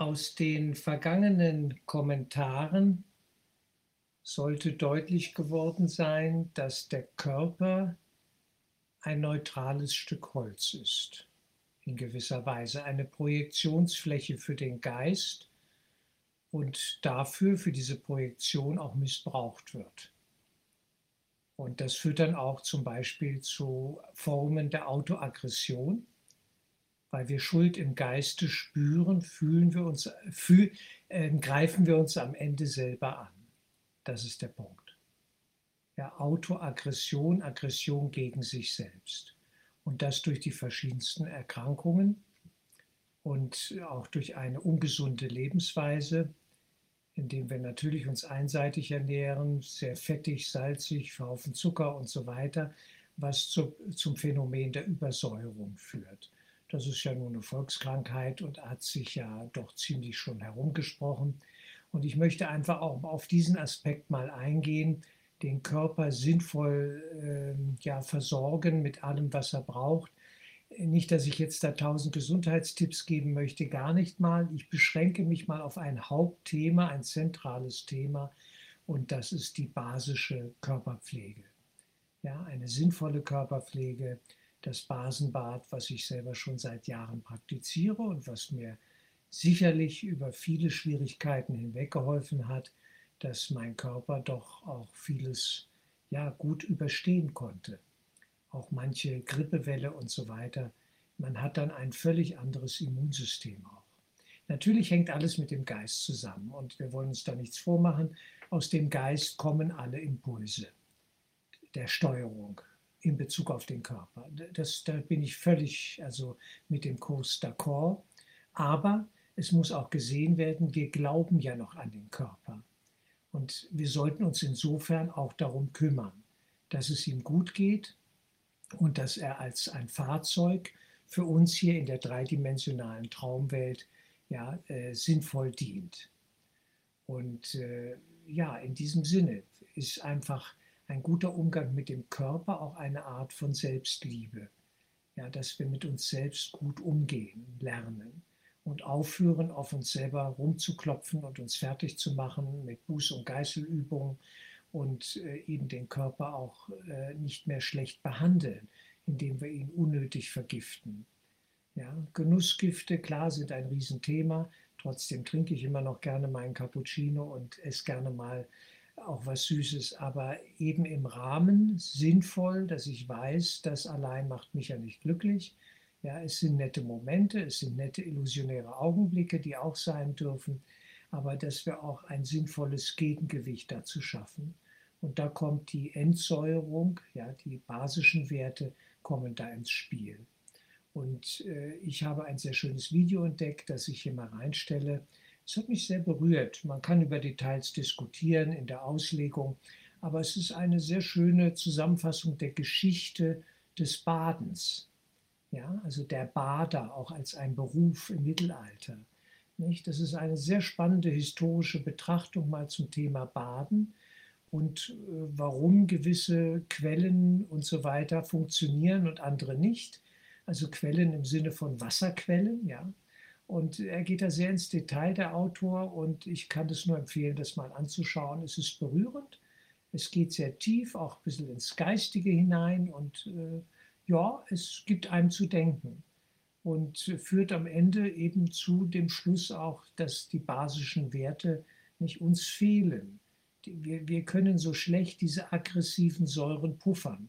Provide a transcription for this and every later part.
Aus den vergangenen Kommentaren sollte deutlich geworden sein, dass der Körper ein neutrales Stück Holz ist, in gewisser Weise eine Projektionsfläche für den Geist und dafür, für diese Projektion auch missbraucht wird. Und das führt dann auch zum Beispiel zu Formen der Autoaggression, weil wir Schuld im Geiste spüren, fühlen wir uns, fühl, äh, greifen wir uns am Ende selber an. Das ist der Punkt. Ja, Autoaggression, Aggression gegen sich selbst. Und das durch die verschiedensten Erkrankungen und auch durch eine ungesunde Lebensweise, indem wir natürlich uns einseitig ernähren, sehr fettig, salzig, Haufen Zucker und so weiter, was zu, zum Phänomen der Übersäuerung führt. Das ist ja nun eine Volkskrankheit und hat sich ja doch ziemlich schon herumgesprochen. Und ich möchte einfach auch auf diesen Aspekt mal eingehen, den Körper sinnvoll äh, ja, versorgen mit allem, was er braucht. Nicht, dass ich jetzt da tausend Gesundheitstipps geben möchte, gar nicht mal. Ich beschränke mich mal auf ein Hauptthema, ein zentrales Thema, und das ist die basische Körperpflege. Ja, eine sinnvolle Körperpflege, das Basenbad, was ich selber schon seit Jahren praktiziere und was mir sicherlich über viele Schwierigkeiten hinweg geholfen hat, dass mein Körper doch auch vieles ja gut überstehen konnte. Auch manche Grippewelle und so weiter. Man hat dann ein völlig anderes Immunsystem auch. Natürlich hängt alles mit dem Geist zusammen und wir wollen uns da nichts vormachen. Aus dem Geist kommen alle Impulse der Steuerung in Bezug auf den Körper. Das, da bin ich völlig also mit dem Kurs d'accord. Aber es muss auch gesehen werden, wir glauben ja noch an den Körper. Und wir sollten uns insofern auch darum kümmern, dass es ihm gut geht und dass er als ein Fahrzeug für uns hier in der dreidimensionalen Traumwelt ja, äh, sinnvoll dient. Und äh, ja, in diesem Sinne ist einfach ein guter Umgang mit dem Körper auch eine Art von Selbstliebe. Ja, dass wir mit uns selbst gut umgehen lernen und aufhören, auf uns selber rumzuklopfen und uns fertig zu machen mit Buß- und Geißelübungen und äh, eben den Körper auch äh, nicht mehr schlecht behandeln, indem wir ihn unnötig vergiften. Ja, Genussgifte, klar, sind ein Riesenthema. Trotzdem trinke ich immer noch gerne meinen Cappuccino und esse gerne mal auch was Süßes, aber eben im Rahmen sinnvoll, dass ich weiß, das allein macht mich ja nicht glücklich, ja, es sind nette Momente, es sind nette illusionäre Augenblicke, die auch sein dürfen, aber dass wir auch ein sinnvolles Gegengewicht dazu schaffen. Und da kommt die Entsäuerung, ja, die basischen Werte kommen da ins Spiel. Und äh, ich habe ein sehr schönes Video entdeckt, das ich hier mal reinstelle. Es hat mich sehr berührt. Man kann über Details diskutieren in der Auslegung, aber es ist eine sehr schöne Zusammenfassung der Geschichte des Badens. Ja, also der Bader auch als ein Beruf im Mittelalter. Nicht? Das ist eine sehr spannende historische Betrachtung mal zum Thema Baden und äh, warum gewisse Quellen und so weiter funktionieren und andere nicht. Also Quellen im Sinne von Wasserquellen, ja. Und er geht da sehr ins Detail, der Autor, und ich kann es nur empfehlen, das mal anzuschauen. Es ist berührend, es geht sehr tief, auch ein bisschen ins Geistige hinein und äh, ja, es gibt einem zu denken und führt am Ende eben zu dem Schluss auch, dass die basischen Werte nicht uns fehlen. Wir, wir können so schlecht diese aggressiven Säuren puffern.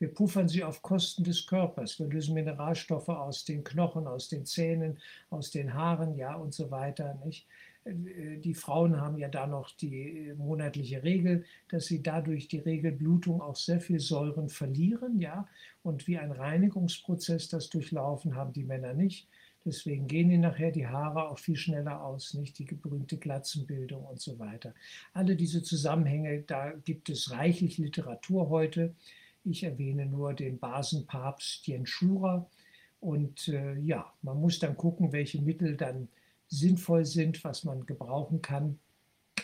Wir puffern sie auf Kosten des Körpers. Wir lösen Mineralstoffe aus den Knochen, aus den Zähnen, aus den Haaren, ja und so weiter. Nicht? Äh, die Frauen haben ja da noch die äh, monatliche Regel, dass sie dadurch die Regelblutung auch sehr viel Säuren verlieren, ja, und wie ein Reinigungsprozess das durchlaufen haben die Männer nicht. Deswegen gehen ihnen nachher die Haare auch viel schneller aus, nicht die berühmte Glatzenbildung und so weiter. Alle diese Zusammenhänge, da gibt es reichlich Literatur heute. Ich erwähne nur den Basenpapst Jens Schurer. Und äh, ja, man muss dann gucken, welche Mittel dann sinnvoll sind, was man gebrauchen kann.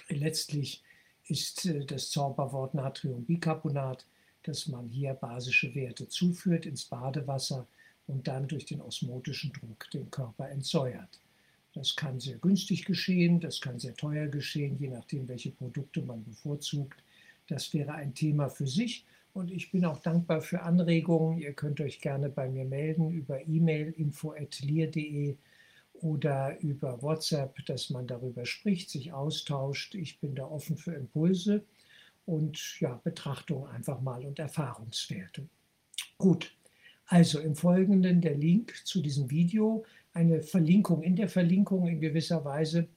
Letztlich ist äh, das Zauberwort Natriumbicarbonat, dass man hier basische Werte zuführt ins Badewasser und dann durch den osmotischen Druck den Körper entsäuert. Das kann sehr günstig geschehen, das kann sehr teuer geschehen, je nachdem, welche Produkte man bevorzugt. Das wäre ein Thema für sich. Und ich bin auch dankbar für Anregungen. Ihr könnt euch gerne bei mir melden über E-Mail info.lier.de oder über WhatsApp, dass man darüber spricht, sich austauscht. Ich bin da offen für Impulse und ja, Betrachtung einfach mal und Erfahrungswerte. Gut, also im Folgenden der Link zu diesem Video, eine Verlinkung in der Verlinkung in gewisser Weise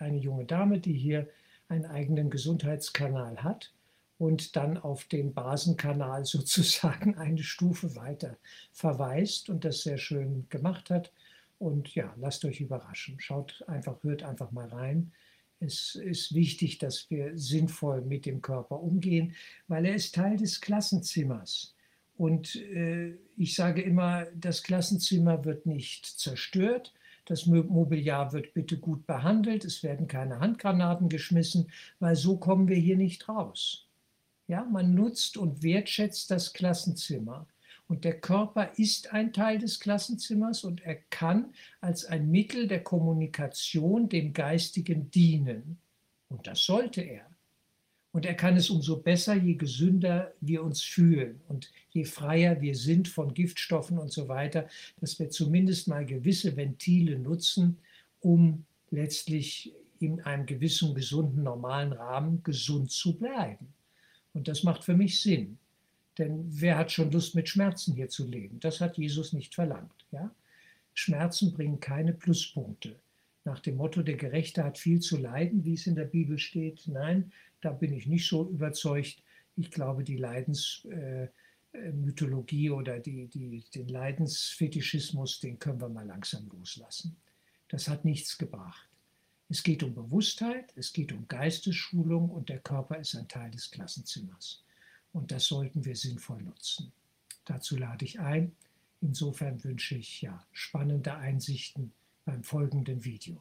eine junge Dame, die hier einen eigenen Gesundheitskanal hat und dann auf den Basenkanal sozusagen eine Stufe weiter verweist und das sehr schön gemacht hat. Und ja, lasst euch überraschen. Schaut einfach, hört einfach mal rein. Es ist wichtig, dass wir sinnvoll mit dem Körper umgehen, weil er ist Teil des Klassenzimmers. Und äh, ich sage immer, das Klassenzimmer wird nicht zerstört, das Mobiliar wird bitte gut behandelt, es werden keine Handgranaten geschmissen, weil so kommen wir hier nicht raus. Ja, man nutzt und wertschätzt das Klassenzimmer. Und der Körper ist ein Teil des Klassenzimmers und er kann als ein Mittel der Kommunikation dem Geistigen dienen. Und das sollte er. Und er kann es umso besser, je gesünder wir uns fühlen und je freier wir sind von Giftstoffen und so weiter, dass wir zumindest mal gewisse Ventile nutzen, um letztlich in einem gewissen gesunden, normalen Rahmen gesund zu bleiben. Und das macht für mich Sinn. Denn wer hat schon Lust, mit Schmerzen hier zu leben? Das hat Jesus nicht verlangt. Ja? Schmerzen bringen keine Pluspunkte. Nach dem Motto, der Gerechte hat viel zu leiden, wie es in der Bibel steht. Nein, da bin ich nicht so überzeugt. Ich glaube, die Leidensmythologie äh, oder die, die, den Leidensfetischismus, den können wir mal langsam loslassen. Das hat nichts gebracht. Es geht um Bewusstheit, es geht um Geistesschulung und der Körper ist ein Teil des Klassenzimmers. Und das sollten wir sinnvoll nutzen. Dazu lade ich ein. Insofern wünsche ich ja spannende Einsichten beim folgenden Video.